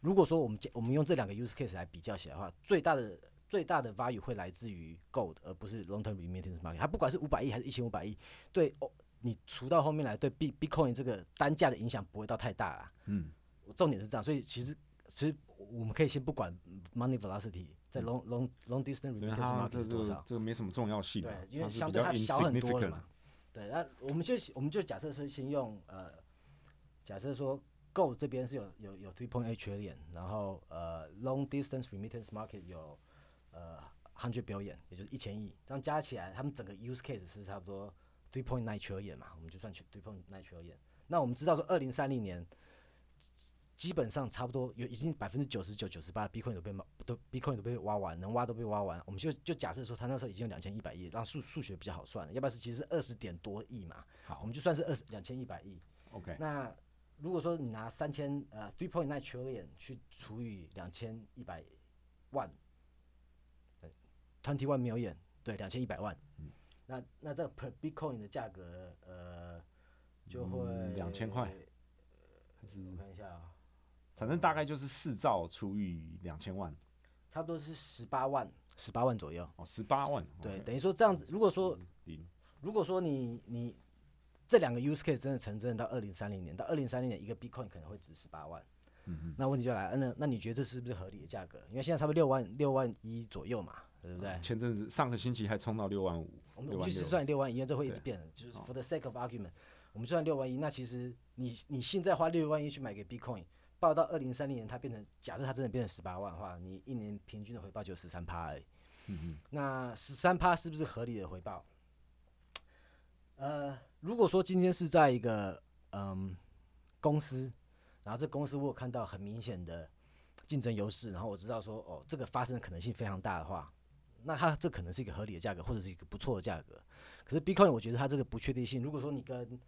如果说我们我们用这两个 use case 来比较起来的话，最大的最大的 value 会来自于 gold，而不是 long term remittance market。它不管是五百亿还是一千五百亿，对哦。你除到后面来，对 B Bitcoin 这个单价的影响不会到太大啊。嗯，重点是这样，所以其实其实我们可以先不管 money velocity 在 long long long distance remittance market 是多少，这个没什么重要性。对，因为相对它小很多了嘛。对，那我们就我们就假设是先用呃，假设说 Go 这边是有有有 three point eight trillion，然后呃 long distance remittance market 有呃 hundred billion，也就是一千亿，这样加起来，他们整个 use case 是差不多。Three point nine trillion 嘛，我们就算 three point nine trillion。那我们知道说，二零三零年基本上差不多有已经百分之九十九、九十八 Bitcoin 都被都 Bitcoin 都被挖完，能挖都被挖完。我们就就假设说，他那时候已经有两千一百亿，让数数学比较好算，要不然是其实是二十点多亿嘛。好，我们就算是二十两千一百亿。OK。那如果说你拿三千呃 three point nine trillion 去除以两千一百万，twenty one million，对，两千一百万。那那这个 per Bitcoin 的价格，呃，就会两千块，还是我看一下啊，反正大概就是四兆除以两千万，差不多是十八万，十八万左右。哦，十八万。对，等于说这样子，如果说，如果说你你这两个 use case 真的成真，到二零三零年，到二零三零年一个 Bitcoin 可能会值十八万。嗯嗯。那问题就来了，那那你觉得这是不是合理的价格？因为现在差不多六万六万一左右嘛。对不对？前阵子上个星期还冲到六万五，我们就是算六万一，因为这会一直变。就是 for the sake of argument，我们算六万一，那其实你你现在花六万一去买个 Bitcoin，报到二零三零年它变成，假设它真的变成十八万的话，你一年平均的回报就十三趴而已。嗯嗯。那十三趴是不是合理的回报？呃，如果说今天是在一个嗯公司，然后这公司我有看到很明显的竞争优势，然后我知道说哦，这个发生的可能性非常大的话，那它这可能是一个合理的价格，或者是一个不错的价格。可是 Bitcoin 我觉得它这个不确定性，如果说你跟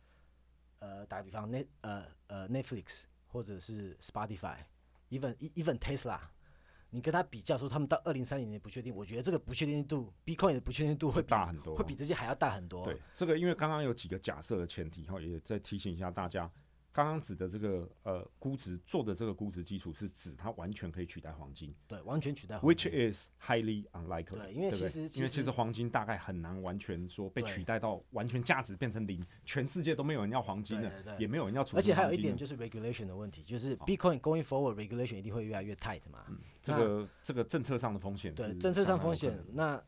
呃打个比方，Net 呃呃 Netflix 或者是 Spotify，even even Tesla，你跟它比较说他们到二零三零年不确定，我觉得这个不确定度，Bitcoin 的不确定度会大很多，会比这些还要大很多。对，这个因为刚刚有几个假设的前提哈，也再提醒一下大家。刚刚指的这个呃估值做的这个估值基础是指它完全可以取代黄金，对，完全取代黄金，which is highly unlikely。对，因为其实因为其实黄金大概很难完全说被取代到完全价值变成零，全世界都没有人要黄金了，也没有人要储。而且还有一点就是 regulation 的问题，就是 Bitcoin going forward regulation 一定会越来越 tight 嘛。这个这个政策上的风险，对，政策上风险。那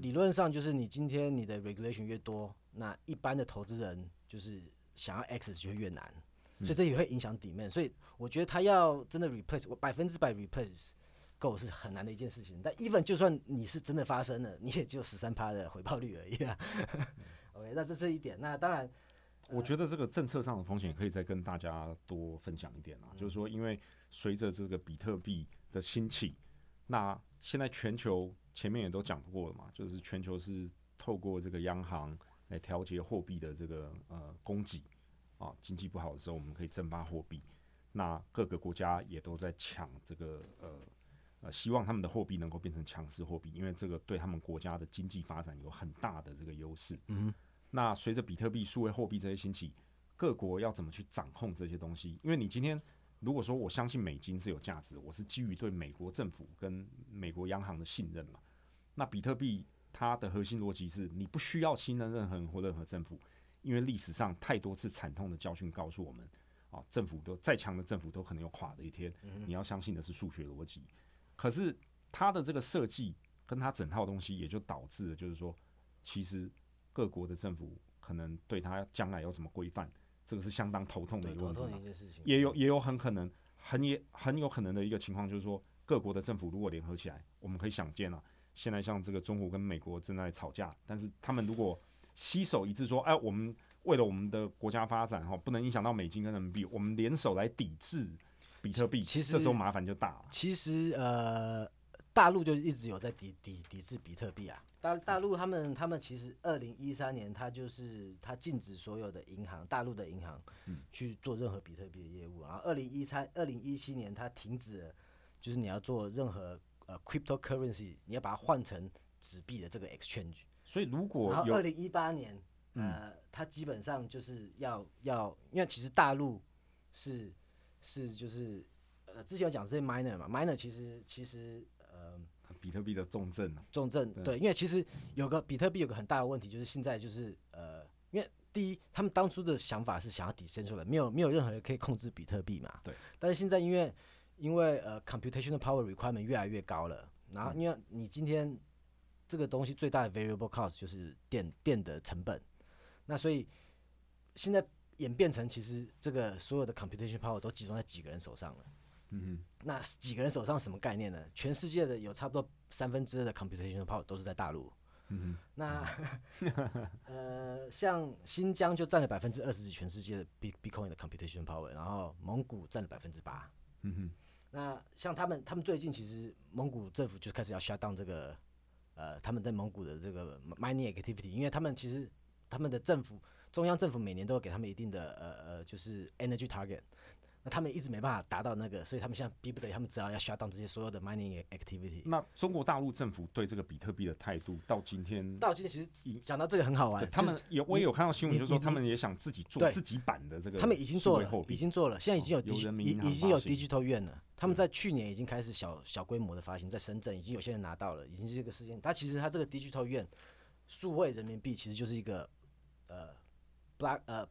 理论上就是你今天你的 regulation 越多，那一般的投资人就是想要 access 就会越难。所以这也会影响底面，所以我觉得他要真的 replace 我百分之百 replace 够是很难的一件事情。但 even 就算你是真的发生了，你也只有十三趴的回报率而已啊。OK，那这是一点。那当然，我觉得这个政策上的风险可以再跟大家多分享一点啊。就是说，因为随着这个比特币的兴起，那现在全球前面也都讲过了嘛，就是全球是透过这个央行来调节货币的这个呃供给。啊，经济不好的时候，我们可以增发货币。那各个国家也都在抢这个呃呃，希望他们的货币能够变成强势货币，因为这个对他们国家的经济发展有很大的这个优势。嗯，那随着比特币、数位货币这些兴起，各国要怎么去掌控这些东西？因为你今天如果说我相信美金是有价值，我是基于对美国政府跟美国央行的信任嘛。那比特币它的核心逻辑是你不需要信任任何人或任何政府。因为历史上太多次惨痛的教训告诉我们，啊，政府都再强的政府都可能有垮的一天。你要相信的是数学逻辑。可是它的这个设计跟它整套东西，也就导致了，就是说，其实各国的政府可能对它将来有什么规范，这个是相当头痛的一个问题。也有也有很可能，很也很有可能的一个情况，就是说，各国的政府如果联合起来，我们可以想见啊，现在像这个中国跟美国正在吵架，但是他们如果携手一致说：“哎，我们为了我们的国家发展，哈，不能影响到美金跟人民币，我们联手来抵制比特币。”其实这时候麻烦就大了。其实，呃，大陆就一直有在抵抵抵制比特币啊。大大陆他们他们其实二零一三年，他就是他禁止所有的银行，大陆的银行去做任何比特币的业务。然后二零一三、二零一七年，他停止了，就是你要做任何呃 cryptocurrency，你要把它换成纸币的这个 exchange。所以如果然后二零一八年，呃，它基本上就是要要，因为其实大陆是是就是呃，之前有讲这些 miner 嘛，miner 其实其实呃，比特币的重症，重症对，因为其实有个比特币有个很大的问题，就是现在就是呃，因为第一，他们当初的想法是想要底升出来，没有没有任何人可以控制比特币嘛，对。但是现在因为因为呃，computational power requirement 越来越高了，然后因为你今天。这个东西最大的 variable cost 就是电电的成本，那所以现在演变成其实这个所有的 computation power 都集中在几个人手上了。嗯哼，那几个人手上什么概念呢？全世界的有差不多三分之二的 computation power 都是在大陆。嗯哼，那 呃，像新疆就占了百分之二十几全世界的 bitcoin 的 computation power，然后蒙古占了百分之八。嗯哼，那像他们，他们最近其实蒙古政府就开始要 shut down 这个。呃，他们在蒙古的这个 mining activity，因为他们其实他们的政府中央政府每年都会给他们一定的呃呃，就是 energy target，他们一直没办法达到那个，所以他们现在逼不得已，他们只要要 shut down 这些所有的 mining activity。那中国大陆政府对这个比特币的态度到今天，到今天其实讲到这个很好玩，他们有我也有看到新闻，就是说他们也想自己做自己版的这个，他们已经做了，已经做了，现在已经有已已经有 digital 院了。他们在去年已经开始小小规模的发行，在深圳已经有些人拿到了，已经是这个事件。它其实它这个 digital 院数位人民币其实就是一个呃 block 呃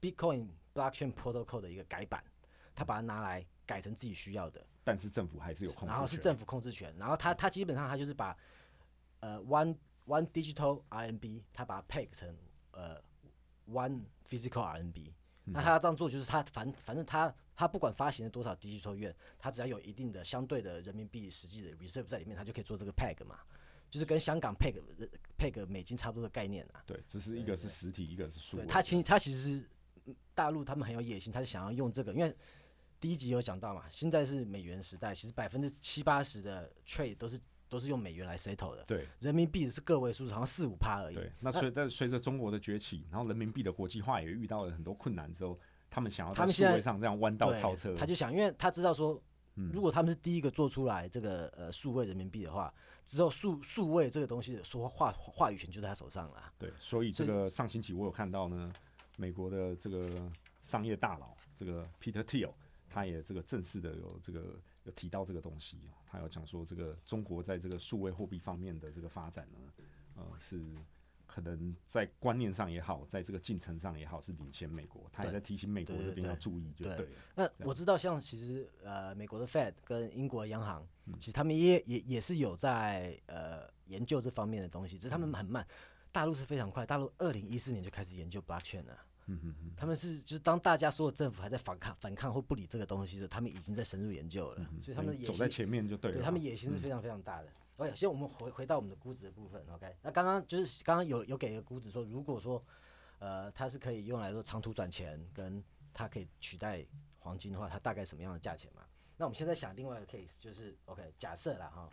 bitcoin blockchain protocol 的一个改版，他把它拿来改成自己需要的。但是政府还是有控制然后是政府控制权，然后他他基本上他就是把呃 one one digital RMB，他把它 peg 成呃 one physical RMB。那他要这样做，就是他反反正他他不管发行了多少 digital 元，他只要有一定的相对的人民币实际的 reserve 在里面，他就可以做这个 peg 嘛，就是跟香港 peg peg 美金差不多的概念啊。对，只是一个是实体，一个是数。他其实他其实是大陆他们很有野心，他就想要用这个，因为第一集有讲到嘛，现在是美元时代，其实百分之七八十的 trade 都是都是用美元来 settle 的，对人民币是个位数，好像四五趴而已。对。那随但随着中国的崛起，然后人民币的国际化也遇到了很多困难之后，他们想要在数他们现在位上这样弯道超车，他就想，因为他知道说，嗯如果他们是第一个做出来这个呃数位人民币的话，之后数数位这个东西的说话话语权就在他手上了。对，所以这个上星期我有看到呢，美国的这个商业大佬这个 Peter Thiel，他也这个正式的有这个有提到这个东西，他有讲说这个中国在这个数位货币方面的这个发展呢，呃，是可能在观念上也好，在这个进程上也好，是领先美国。他也在提醒美国这边要注意，就对对。那我知道，像其实呃，美国的 Fed 跟英国的央行，嗯其实他们也也也是有在呃研究这方面的东西，只是他们很慢。大陆是非常快，大陆二零一四年就开始研究 blockchain 了。嗯他们是就是当大家所有政府还在反抗、反抗或不理这个东西的时候，他们已经在深入研究了。所以他们走在前面就对了。对他们野心是非常非常大的。OK，先我们回回到我们的估值的部分。OK，那刚刚就是刚刚有有给一个估值说，如果说呃它是可以用来说长途转钱，跟它可以取代黄金的话，它大概什么样的价钱嘛？那我们现在想另外一个 case，就是 OK，假设啦哈，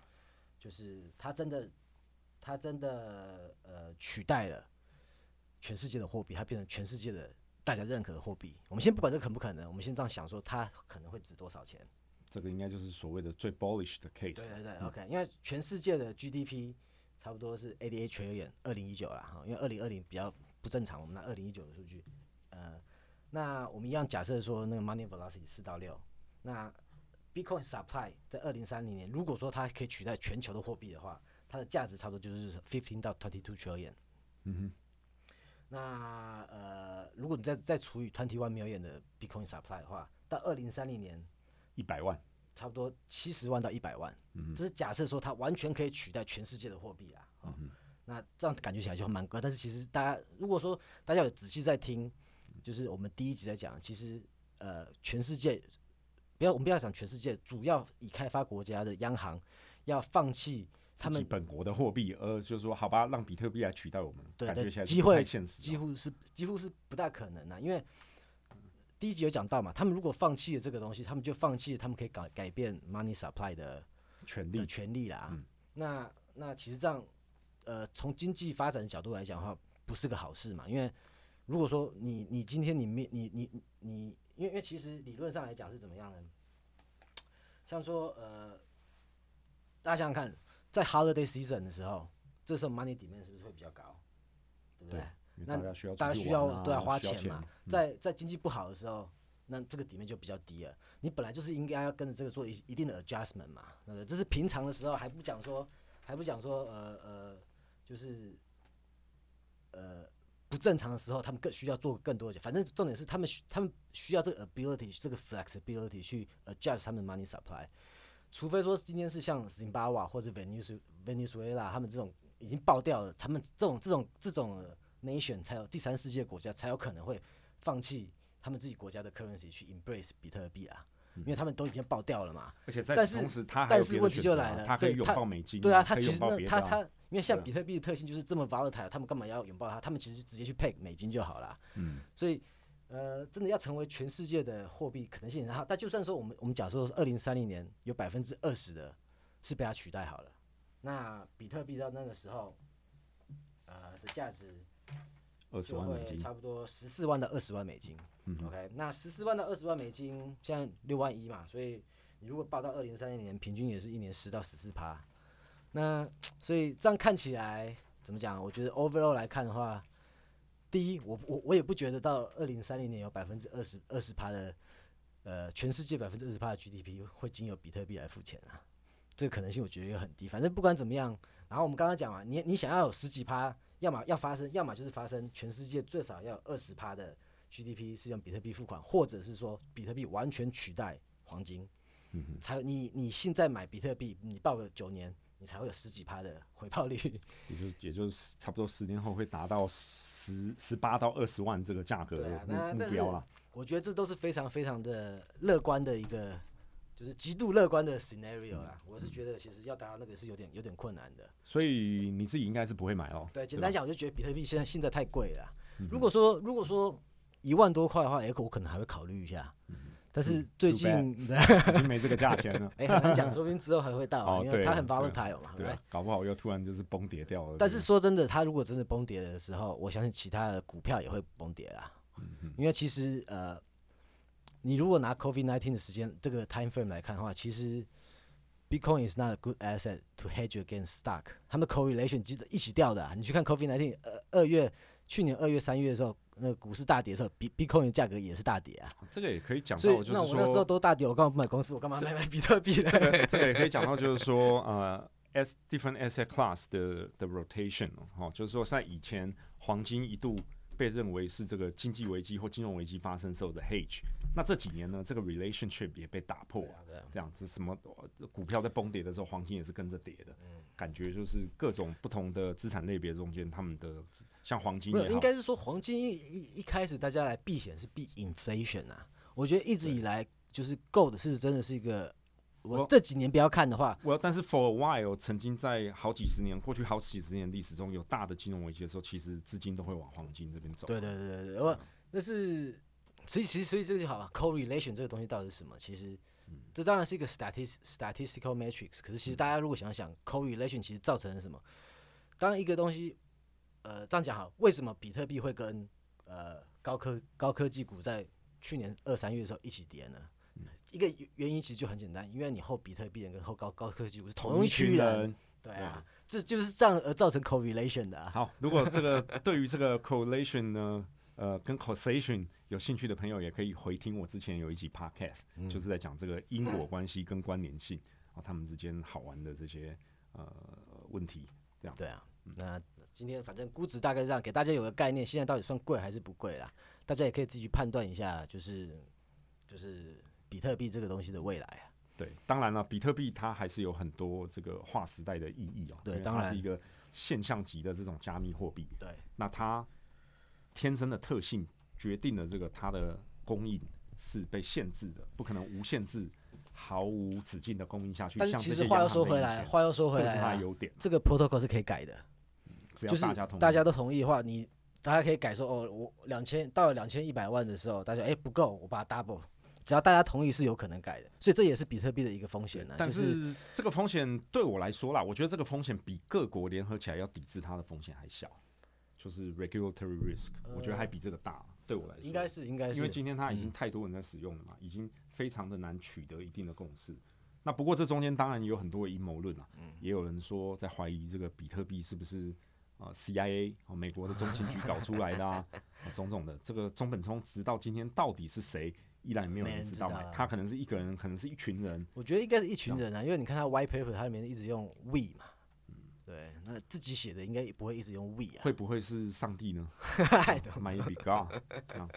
就是它真的它真的呃取代了全世界的货币，它变成全世界的大家认可的货币。我们先不管这可不可能，我们先这样想说，它可能会值多少钱？这个应该就是所谓的最 bullish 的 case。对对对、o k 因为全世界的 GDP 差不多是 eighty eight trillion，二零一九啦哈，因为二零二零比较不正常，我们拿二零一九的数据，呃，那我们一样假设说那个 money velocity 四到六，那 Bitcoin supply 在二零三零年，如果说它可以取代全球的货币的话，它的价值差不多就是 fifteen 到 twenty two trillion。嗯哼，那呃，如果你再再除以 twenty one million 的 Bitcoin supply 的话，到二零三零年一百万。差不多七十万到一百万，嗯这是假设说它完全可以取代全世界的货币啦。哦嗯那这样感觉起来就蛮高，但是其实大家如果说大家有仔细在听，就是我们第一集在讲，其实呃全世界不要我们不要讲全世界，主要已开发国家的央行要放弃他们本国的货币，呃，就是说，好吧，让比特币来取代我们，对感觉起来机会。几乎是几乎是不大可能啊，因为第一集有讲到嘛，他们如果放弃了这个东西，他们就放弃了他们可以改改变 money supply 的的权利，权利啦。嗯那那其实这样，呃，从经济发展角度来讲的话，不是个好事嘛。因为如果说你你今天你没你你你你，因为因为其实理论上来讲是怎么样呢？像说呃，大家想想看，在 holiday season 的时候，这时候 money demand 是不是会比较高？对不对？对那大家需要大家需出去玩啊要对啊花钱嘛，嗯在在经济不好的时候，那这个底面就比较低了。你本来就是应该要跟着这个做一一定的 adjustment 嘛，对不对？这是平常的时候还不讲说，还不讲说呃呃，就是呃不正常的时候，他们更需要做更多的。反正重点是他们需他们需要这个 ability 这个 flexibility 去 adjust 他们的 money supply。除非说今天是像 Zimbabwe 或者 Venez Venezuela 他们这种已经爆掉了，他们这种这种这种呃 nation 才有第三世界国家才有可能会放弃他们自己国家的 currency 去 embrace 比特币啊，因为他们都已经爆掉了嘛。而且在但是此同时，他但是问题就来了他可以拥抱美金，对啊，他其实他他，因为像比特币的特性就是这么 volatile，他们干嘛要拥抱它？他们其实直接去 peg 美金就好了。嗯，所以呃，真的要成为全世界的货币可能性然后。但就算说我们我们假设是二零三零年有百分之二十的是被它取代好了，那比特币到那个时候，呃的价值二十万美金，差不多十四万到二十万美金。嗯 OK，那十四万到二十万美金，现在六万一嘛，所以你如果报到二零三零年，平均也是一年十到十四趴。那所以这样看起来怎么讲？我觉得 overall 来看的话，第一，我我我也不觉得到二零三零年有百分之二十二十趴的，呃，全世界百分之二十趴的 GDP 会经由比特币来付钱啊，这个可能性我觉得也很低。反正不管怎么样，然后我们刚刚讲嘛，你你想要有十几趴，要么要发生，要么就是发生全世界最少要有二十趴的 GDP 是用比特币付款，或者是说比特币完全取代黄金，嗯，才你你现在买比特币，你报个九年，你才会有十几趴的回报率。也就是也就是差不多十年后会达到十十八到二十万这个价格的目目标啦。我觉得这都是非常非常的乐观的一个，就是极度乐观的 scenario 啦。我是觉得其实要达到那个是有点有点困难的。所以你自己应该是不会买哦。对，简单讲，我就觉得比特币现在现在太贵了如果说如果说一万多块的话，哎，我可能还会考虑一下。但是最近 已经没这个价钱了。哎，很难讲，说不定之后还会到，哦对因为它很对 volatile 嘛，对对啊吧？，搞不好又突然就是崩跌掉了。但是说真的，它如果真的崩跌的时候，我相信其他的股票也会崩跌啦。嗯因为其实呃，你如果拿 COVID nineteen 的时间这个 time frame 来看的话，其实 Bitcoin is not a good asset to hedge against stock。他们 correlation 记得一起掉的、啊。你去看 COVID nineteen 二二月去年二月三月的时候，那个股市大跌的时候，比 Bitcoin 的价格也是大跌啊。这个也可以讲到，就是那我那时候，都大跌，我干嘛不买公司？我干嘛买买比特币呢？这个这个也可以讲到，就是说，呃，s different asset class 的的 rotation 哦，哦就是说，在以前黄金一度被认为是这个经济危机或金融危机发生时候的 hedge，那这几年呢，这个 relationship 也被打破这样子什么呃股票在崩跌的时候，黄金也是跟着跌的，感觉就是各种不同的资产类别中间，他们的像黄金应该是说黄金一一一开始大家来避险是避 inflation 啊。我觉得一直以来就是 gold 是真的是一个，我我这几年不要看的话，我但是 for a while 曾经在好几十年过去好几十年历史中有大的金融危机的时候，其实资金都会往黄金这边走。对对对对对，我那是，所以其实所以这个就好了，correlation 这个东西到底是什么？其实这当然是一个 statis statistical matrix，可是其实大家如果想想 correlation 其实造成了什么？当一个东西，呃，这样讲好，为什么比特币会跟呃高科高科技股在去年二三月的时候一起跌呢？一个原因其实就很简单，因为你后比特币人跟后高高科技股是同一群人，对啊，这就是这样而造成 correlation 的啊。好，如果这个对于这个 correlation 呢，呃，跟 causation 有兴趣的朋友，也可以回听我之前有一集 podcast，、就是在讲这个因果关系跟关联性，哦，他们之间好玩的这些呃问题。这样，对啊，那今天反正估值大概是这样，给大家有个概念，现在到底算贵还是不贵啦？大家也可以自己去判断一下，就是就是比特币这个东西的未来啊。对，当然了，比特币它还是有很多这个划时代的意义哦。对当然是一个现象级的这种加密货币。对，那它天生的特性决定了这个它的供应是被限制的，不可能无限制、毫无止境的供应下去。但是其实话又说回来，话又说回来这是它的优点，这个 protocol 是可以改的，只要大家同意，大家都同意的话，你大家可以改说哦，我两千到了两千一百万的时候，大家哎、不够，我把它 double。只要大家同意是有可能改的，所以这也是比特币的一个风险呢、但就是是这个风险对我来说啦，我觉得这个风险比各国联合起来要抵制它的风险还小，就是 regulatory risk，、我觉得还比这个大。对我来说，应该是应该是因为今天它已经太多人在使用了嘛，已经非常的难取得一定的共识。那不过这中间当然也有很多的阴谋论啊，也有人说在怀疑这个比特币是不是呃 CIA 哦美国的中情局搞出来的啊，啊 种种的。这个中本聪直到今天到底是谁，依然没有没人知道。他可能是一个人，可能是一群人，我觉得应该是一群人啊，因为你看他 white paper，它里面一直用 we 嘛，嗯对，那自己写的应该也不会一直用 we 啊。会不会是上帝呢 I don't？Might be God 啊，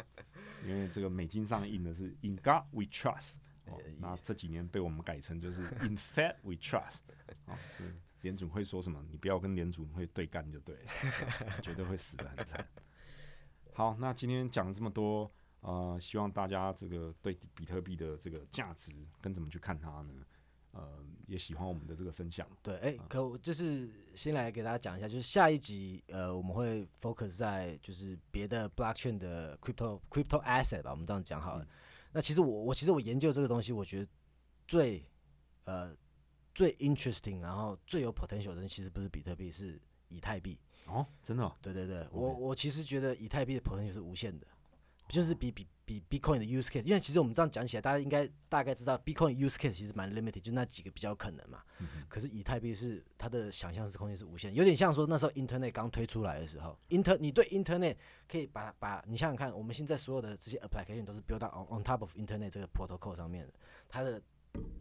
因为这个美金上印的是 In God We Trust，哦，那这几年被我们改成就是 In Fed We Trust，哦，就是联准会说什么，你不要跟联准会对干就对了，绝对会死的很惨。好，那今天讲了这么多，呃，希望大家这个对比特币的这个价值跟怎么去看它呢？呃，也喜欢我们的这个分享。对，哎、可我就是先来给大家讲一下，就是下一集呃，我们会 focus 在就是别的 blockchain 的 crypto crypto asset 吧，我们这样讲好了。那其实我我其实我研究这个东西，我觉得最呃最 interesting，然后最有 potential 的其实不是比特币，是以太币。哦，真的、哦，对对对，我我其实觉得以太币的 potential 是无限的，就是比比比 Bitcoin 的 use case，因为其实我们这样讲起来，大家应该大概知道 Bitcoin use case 其实蛮 limited，就那几个比较可能嘛。可是以太币是它的想象是空间是无限，有点像说那时候 Internet 刚推出来的时候，Inter 你对 Internet 可以把把你想想看，我们现在所有的这些 application 都是 build on on top of Internet 这个 protocol 上面的，它的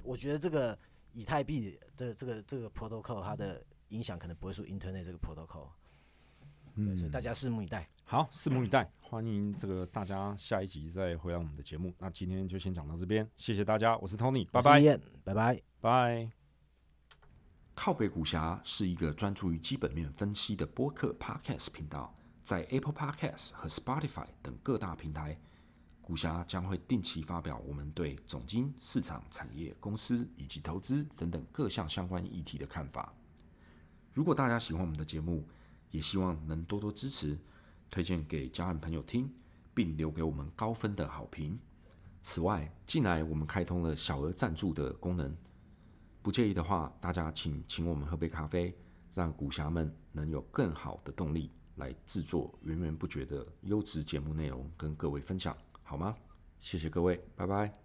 我觉得这个以太币这个这个这个 protocol 它的影响可能不会输 Internet 这个 protocol。对，所以大家拭目以待。好，拭目以待。欢迎这个大家下一集再回来我们的节目。那今天就先讲到这边，谢谢大家，我是 Tony，拜拜拜拜。拜。靠北股侠是一个专注于基本面分析的播客 Podcast 频道，在 Apple Podcast 和 Spotify 等各大平台，股侠将会定期发表我们对总经、市场、产业、公司以及投资等等各项相关议题的看法。如果大家喜欢我们的节目，也希望能多多支持，推荐给家人朋友听，并留给我们高分的好评。此外，近来我们开通了小额赞助的功能，不介意的话，大家请请我们喝杯咖啡，让股侠们能有更好的动力来制作源源不绝的优质节目内容跟各位分享，好吗？谢谢各位，拜拜。